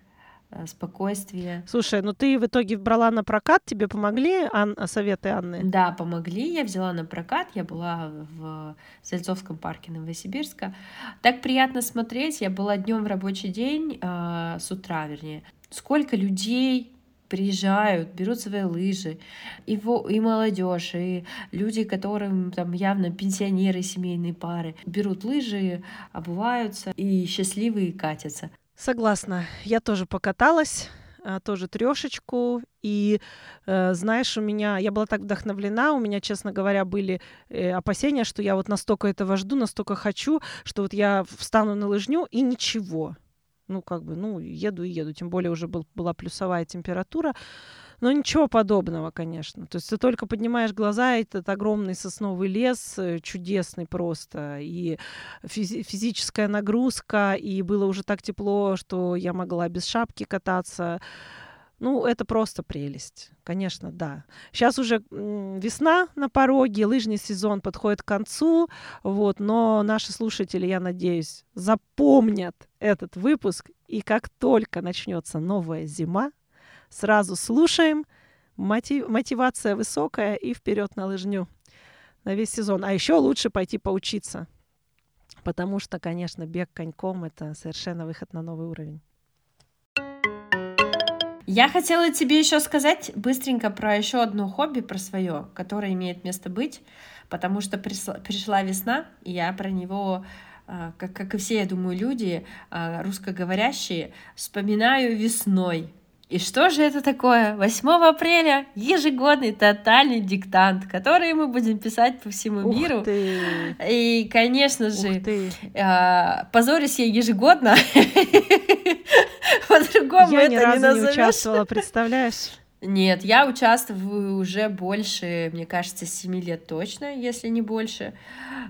B: спокойствие.
A: Слушай, ну ты в итоге брала на прокат, тебе помогли Ан- советы Анны?
B: Да, помогли. Я взяла на прокат. Я была в Зальцовском парке Новосибирска. Так приятно смотреть. Я была днем в рабочий день, э, с утра, вернее. Сколько людей приезжают, берут свои лыжи, и, во- и молодежь, и люди, которым там явно пенсионеры, семейные пары, берут лыжи, обуваются и счастливые катятся.
A: Согласна. Я тоже покаталась, а, тоже трешечку. И э, знаешь, у меня, я была так вдохновлена, у меня, честно говоря, были э, опасения, что я вот настолько этого жду, настолько хочу, что вот я встану на лыжню и ничего. Ну, как бы, ну, еду и еду. Тем более уже был, была плюсовая температура. Но ничего подобного, конечно. То есть ты только поднимаешь глаза, этот огромный сосновый лес, э, чудесный просто, и физи- физическая нагрузка, и было уже так тепло, что я могла без шапки кататься. Ну, это просто прелесть. Конечно, да. Сейчас уже весна на пороге, лыжный сезон подходит к концу, вот, но наши слушатели, я надеюсь, запомнят этот выпуск, и как только начнется новая зима, сразу слушаем, мотив- мотивация высокая и вперед на лыжню. На весь сезон. А еще лучше пойти поучиться. Потому что, конечно, бег коньком это совершенно выход на новый уровень.
B: Я хотела тебе еще сказать быстренько про еще одно хобби, про свое, которое имеет место быть, потому что пришла весна, и я про него а, как, как и все, я думаю, люди а, русскоговорящие, вспоминаю весной. И что же это такое? 8 апреля ежегодный тотальный диктант, который мы будем писать по всему Ух миру.
A: Ты.
B: И, конечно же, э, позорюсь я ежегодно. По-другому
A: это не назовешь. Я ни разу не участвовала, представляешь?
B: Нет, я участвую уже больше, мне кажется, 7 лет точно, если не больше.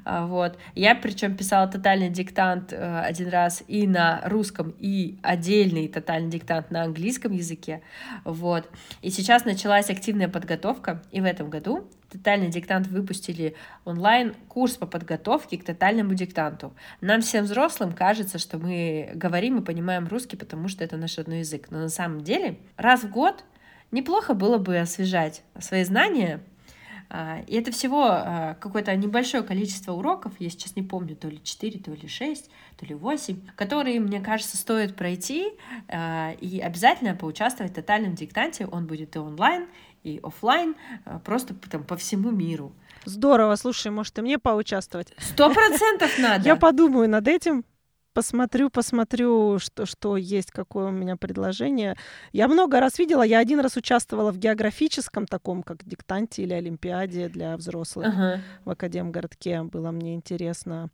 B: А, вот. Я причем писала тотальный диктант э, один раз и на русском, и отдельный тотальный диктант на английском языке. Вот. И сейчас началась активная подготовка, и в этом году тотальный диктант выпустили онлайн курс по подготовке к тотальному диктанту. Нам всем взрослым кажется, что мы говорим и понимаем русский, потому что это наш родной язык. Но на самом деле раз в год неплохо было бы освежать свои знания. А, и это всего а, какое-то небольшое количество уроков, я сейчас не помню, то ли 4, то ли 6, то ли 8, которые, мне кажется, стоит пройти а, и обязательно поучаствовать в тотальном диктанте. Он будет и онлайн, и офлайн, просто там по всему миру.
A: Здорово, слушай, может, и мне поучаствовать?
B: Сто процентов надо.
A: Я подумаю над этим посмотрю, посмотрю, что, что есть, какое у меня предложение. Я много раз видела, я один раз участвовала в географическом таком, как диктанте или олимпиаде для взрослых uh-huh. в Академгородке. Было мне интересно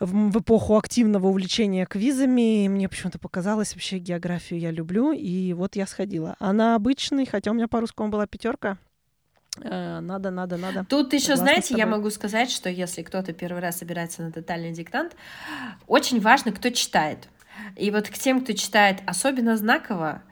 A: в, в эпоху активного увлечения квизами. Мне почему-то показалось, вообще географию я люблю, и вот я сходила. А на обычный, хотя у меня по русскому была пятерка, надо, надо, надо.
B: Тут еще, знаете, я могу сказать, что если кто-то первый раз собирается на тотальный диктант, очень важно, кто читает. И вот к тем, кто читает особенно знаково,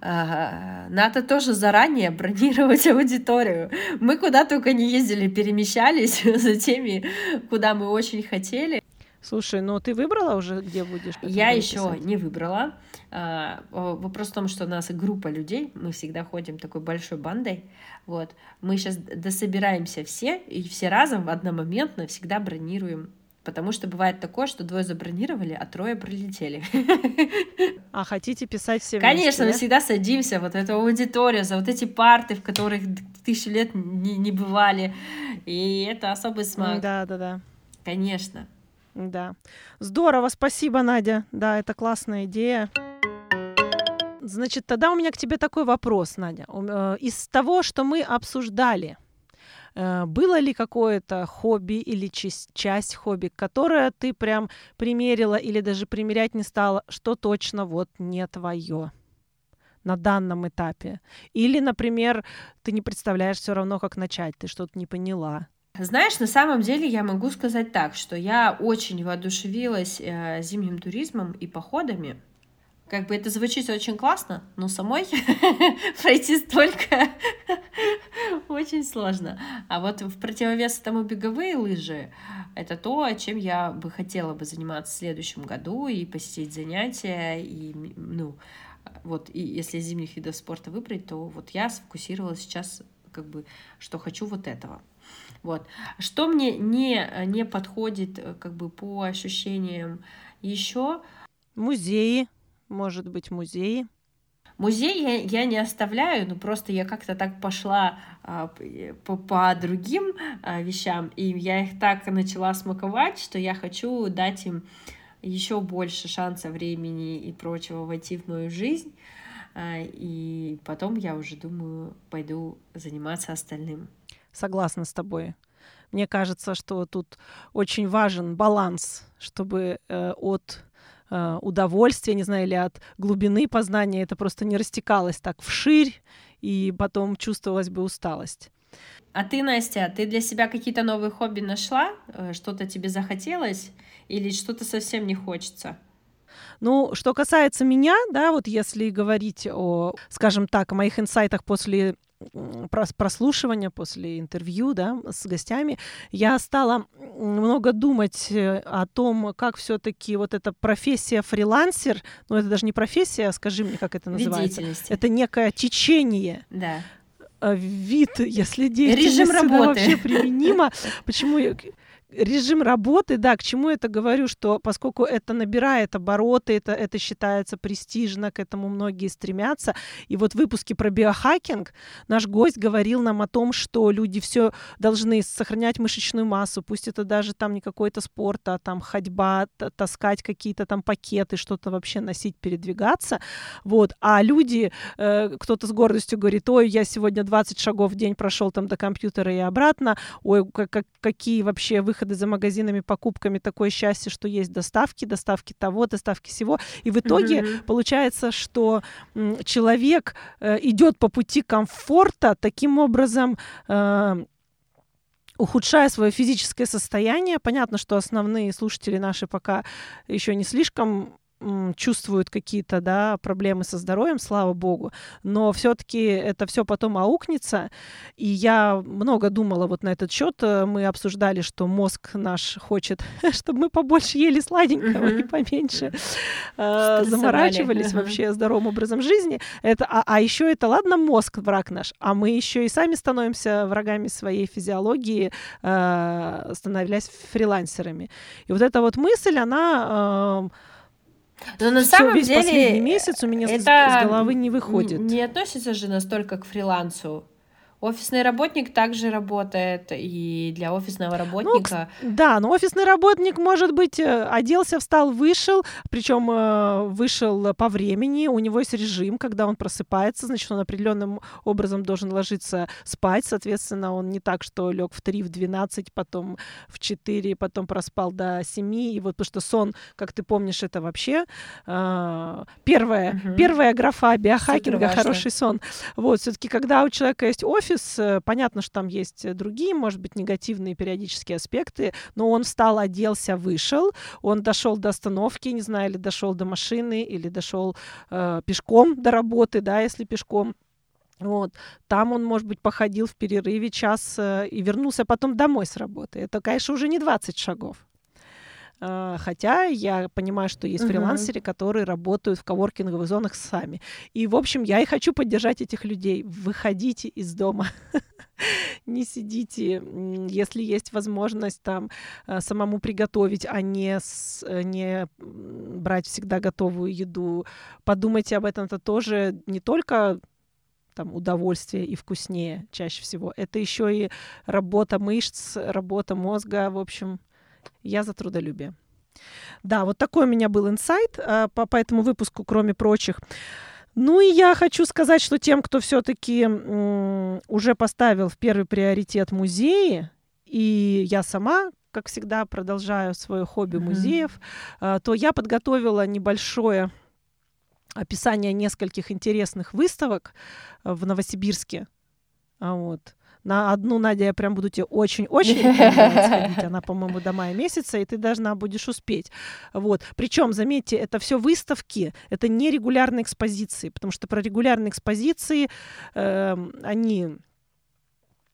B: э, надо тоже заранее бронировать аудиторию. Мы куда только не ездили, перемещались за теми, куда мы очень хотели.
A: Слушай, ну ты выбрала уже, где будешь?
B: Я еще не выбрала. А, вопрос в том, что у нас группа людей, мы всегда ходим такой большой бандой. Вот. Мы сейчас дособираемся все, и все разом в одномоментно всегда бронируем Потому что бывает такое, что двое забронировали, а трое пролетели.
A: А хотите писать все
B: Конечно,
A: вместе,
B: мы да? всегда садимся, вот эту аудиторию, за вот эти парты, в которых тысячу лет не, не бывали. И это особый смак.
A: Да, да, да.
B: Конечно.
A: Да. Здорово, спасибо, Надя. Да, это классная идея. Значит, тогда у меня к тебе такой вопрос, Надя. Э, из того, что мы обсуждали, э, было ли какое-то хобби или часть хобби, которое ты прям примерила или даже примерять не стала, что точно вот не твое на данном этапе? Или, например, ты не представляешь все равно, как начать, ты что-то не поняла?
B: Знаешь, на самом деле я могу сказать так, что я очень воодушевилась э, зимним туризмом и походами. Как бы это звучит очень классно, но самой пройти столько очень сложно. А вот в противовес этому беговые лыжи — это то, чем я бы хотела бы заниматься в следующем году и посетить занятия, и, ну, вот, и если зимних видов спорта выбрать, то вот я сфокусировалась сейчас, как бы, что хочу вот этого. Вот. Что мне не, не подходит э, как бы по ощущениям еще?
A: Музеи, может быть, музеи.
B: Музей я, я не оставляю, но просто я как-то так пошла а, по, по другим а, вещам, и я их так начала смаковать, что я хочу дать им еще больше шанса времени и прочего войти в мою жизнь. А, и потом я уже думаю, пойду заниматься остальным
A: согласна с тобой. Мне кажется, что тут очень важен баланс, чтобы э, от э, удовольствия, не знаю, или от глубины познания это просто не растекалось так вширь, и потом чувствовалась бы усталость.
B: А ты, Настя, ты для себя какие-то новые хобби нашла? Э, что-то тебе захотелось? Или что-то совсем не хочется?
A: Ну, что касается меня, да, вот если говорить о, скажем так, о моих инсайтах после прослушивания, после интервью да, с гостями, я стала много думать э, о том, как все-таки вот эта профессия фрилансер, ну это даже не профессия, скажи мне, как это называется, это некое течение.
B: Да
A: э, вид, если деятельность Режим работы. вообще применима. Почему режим работы, да, к чему это говорю, что поскольку это набирает обороты, это, это считается престижно, к этому многие стремятся. И вот в выпуске про биохакинг наш гость говорил нам о том, что люди все должны сохранять мышечную массу, пусть это даже там не какой-то спорт, а там ходьба, таскать какие-то там пакеты, что-то вообще носить, передвигаться. Вот. А люди, э, кто-то с гордостью говорит, ой, я сегодня 20 шагов в день прошел там до компьютера и обратно, ой, как, какие вообще выходы выходы за магазинами, покупками, такое счастье, что есть доставки, доставки того, доставки всего. И в итоге mm-hmm. получается, что человек э, идет по пути комфорта таким образом. Э, ухудшая свое физическое состояние. Понятно, что основные слушатели наши пока еще не слишком чувствуют какие-то да, проблемы со здоровьем, слава богу, но все-таки это все потом аукнется. И я много думала вот на этот счет. Мы обсуждали, что мозг наш хочет, чтобы мы побольше ели сладенького и поменьше э, заморачивались вообще здоровым образом жизни. Это, а, а еще это, ладно, мозг враг наш, а мы еще и сами становимся врагами своей физиологии, э, становясь фрилансерами. И вот эта вот мысль, она э,
B: но на Всё, самом
A: весь
B: деле
A: последний месяц у меня это с головы не выходит.
B: Не относится же настолько к фрилансу. Офисный работник также работает и для офисного ну, работника.
A: Ну, да, но офисный работник, может быть, э, оделся, встал, вышел, причем э, вышел по времени, у него есть режим, когда он просыпается, значит, он определенным образом должен ложиться спать, соответственно, он не так, что лег в 3, в 12, потом в 4, потом проспал до 7, и вот потому что сон, как ты помнишь, это вообще э, первая, угу. первая графа биохакинга, хороший сон. Вот, все-таки, когда у человека есть офис, офис, э, понятно, что там есть э, другие, может быть, негативные периодические аспекты, но он встал, оделся, вышел, он дошел до остановки, не знаю, или дошел до машины, или дошел э, пешком до работы, да, если пешком. Вот. Там он, может быть, походил в перерыве час э, и вернулся потом домой с работы. Это, конечно, уже не 20 шагов. А, хотя я понимаю, что есть фрилансеры, которые работают в коворкинговых зонах сами. И, в общем, я и хочу поддержать этих людей. Выходите из дома. не сидите, если есть возможность там а, самому приготовить, а не, с, э, не брать всегда готовую еду. Подумайте об этом, это тоже не только там удовольствие и вкуснее чаще всего. Это еще и работа мышц, работа мозга, в общем, я за трудолюбие. Да, вот такой у меня был инсайт э, по, по этому выпуску, кроме прочих. Ну и я хочу сказать, что тем, кто все-таки уже поставил в первый приоритет музеи, и я сама, как всегда, продолжаю свое хобби музеев, mm-hmm. то я подготовила небольшое описание нескольких интересных выставок э, в Новосибирске. А вот. На одну, Надя, я прям буду тебе очень-очень сходить. Она, по-моему, до мая месяца, и ты должна будешь успеть. Вот. Причем, заметьте, это все выставки, это не регулярные экспозиции, потому что про регулярные экспозиции э, они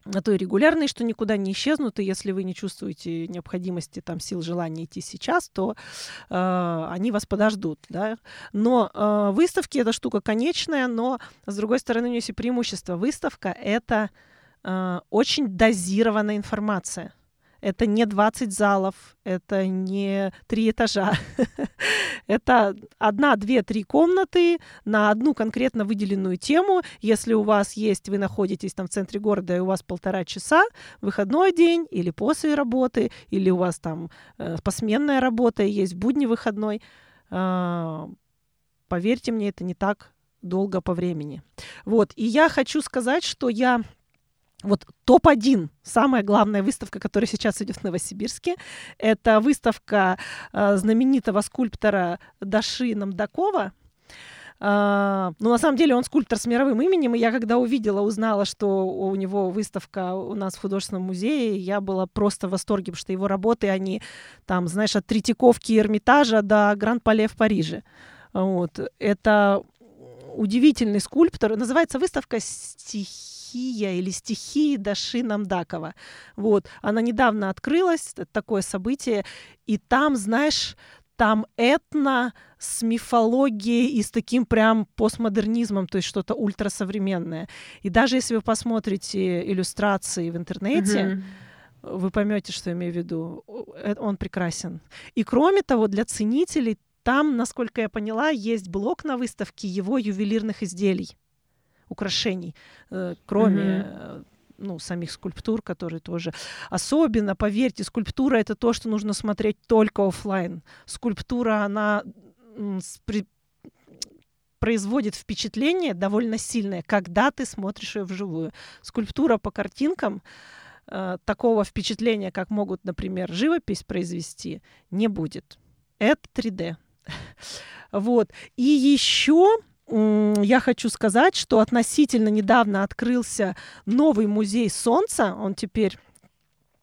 A: на то и регулярные, что никуда не исчезнут, и если вы не чувствуете необходимости, там, сил, желания идти сейчас, то э, они вас подождут, да. Но э, выставки — это штука конечная, но, с другой стороны, у нее есть и преимущество. Выставка — это очень дозированная информация. Это не 20 залов, это не три этажа. это одна, две, три комнаты на одну конкретно выделенную тему. Если у вас есть, вы находитесь там в центре города, и у вас полтора часа, выходной день или после работы, или у вас там э, посменная работа, и есть будни выходной, э, поверьте мне, это не так долго по времени. Вот, и я хочу сказать, что я вот топ-1, самая главная выставка, которая сейчас идет в Новосибирске, это выставка э, знаменитого скульптора Даши Намдакова. Uh, ну, на самом деле, он скульптор с мировым именем, и я когда увидела, узнала, что у него выставка у нас в художественном музее, я была просто в восторге, потому что его работы, они там, знаешь, от Третьяковки Эрмитажа до Гранд-Пале в Париже. Вот. Это удивительный скульптор. Называется выставка «Стихи стихия или стихии Даши Намдакова. Вот. Она недавно открылась, такое событие, и там, знаешь, там этно с мифологией и с таким прям постмодернизмом, то есть что-то ультрасовременное. И даже если вы посмотрите иллюстрации в интернете, mm-hmm вы поймете, что я имею в виду. Э, он прекрасен. И кроме того, для ценителей там, насколько я поняла, есть блок на выставке его ювелирных изделий, украшений, э, кроме mm-hmm ну, самих скульптур, которые тоже. Особенно, поверьте, скульптура — это то, что нужно смотреть только офлайн. Скульптура, она при... производит впечатление довольно сильное, когда ты смотришь ее вживую. Скульптура по картинкам э, такого впечатления, как могут, например, живопись произвести, не будет. Это 3D. Вот. И еще я хочу сказать, что относительно недавно открылся новый музей Солнца. Он теперь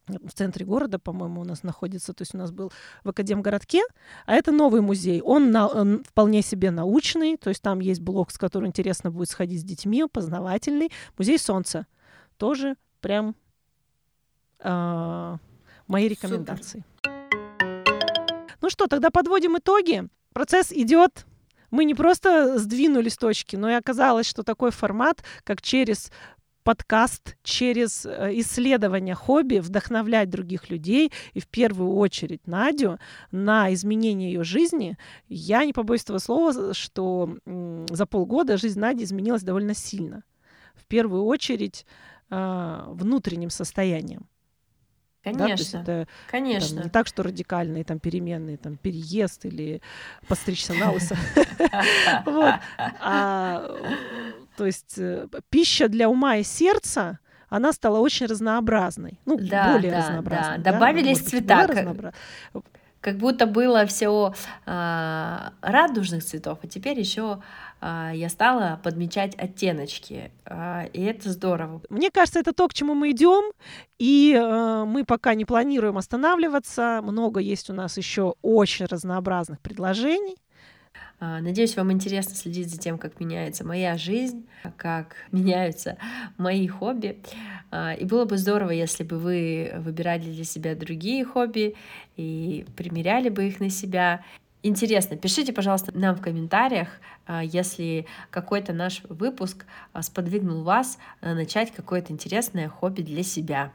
A: в центре города, по-моему, у нас находится, то есть у нас был в Академгородке, а это новый музей. Он, на, он вполне себе научный, то есть там есть блок, с которым интересно будет сходить с детьми, познавательный. Музей Солнца тоже прям э, мои рекомендации. Супер. Ну что, тогда подводим итоги. Процесс идет мы не просто сдвинули с точки, но и оказалось, что такой формат, как через подкаст через э, исследование хобби, вдохновлять других людей и в первую очередь Надю на изменение ее жизни. Я не побоюсь этого слова, что за полгода жизнь Нади изменилась довольно сильно. В первую очередь а, внутренним состоянием.
B: Конечно,
A: да? это,
B: конечно.
A: Там, не так, что радикальные там переменные, там переезд или постричься на лысо. А, то есть э, пища для ума и сердца, она стала очень разнообразной. Ну, более разнообразной.
B: Добавились цвета как будто было все э, радужных цветов, а теперь еще я стала подмечать оттеночки, э, и это здорово.
A: Мне кажется, это то, к чему мы идем, и э, мы пока не планируем останавливаться. Много есть у нас еще очень разнообразных предложений.
B: А, надеюсь, вам интересно следить за тем, как меняется моя жизнь, как меняются мои хобби. А, и было бы здорово, если бы вы выбирали для себя другие хобби и примеряли бы их на себя. Интересно, пишите, пожалуйста, нам в комментариях, а, если какой-то наш выпуск сподвигнул вас начать какое-то интересное хобби для себя.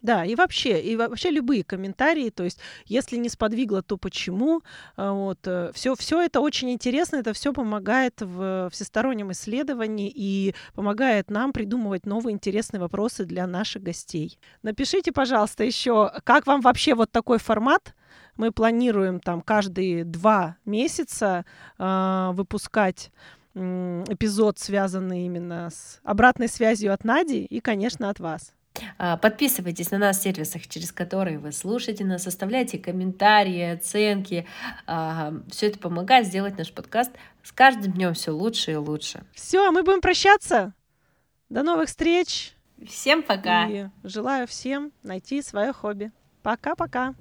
A: Да, и вообще, и вообще любые комментарии, то есть, если не сподвигло, то почему? А, вот, все, э, все это очень интересно, это все помогает в всестороннем исследовании и помогает нам придумывать новые интересные вопросы для наших гостей. Напишите, пожалуйста, еще, как вам вообще вот такой формат? Мы планируем там каждые два месяца э, выпускать эпизод, связанный именно с обратной связью от Нади и, конечно, от вас.
B: А, подписывайтесь на нас в сервисах, через которые вы слушаете нас, оставляйте комментарии, оценки. Все это помогает сделать наш подкаст с каждым днем все лучше и лучше.
A: Все, мы будем прощаться. До новых встреч.
B: Всем пока.
A: И желаю всем найти свое хобби. Пока-пока.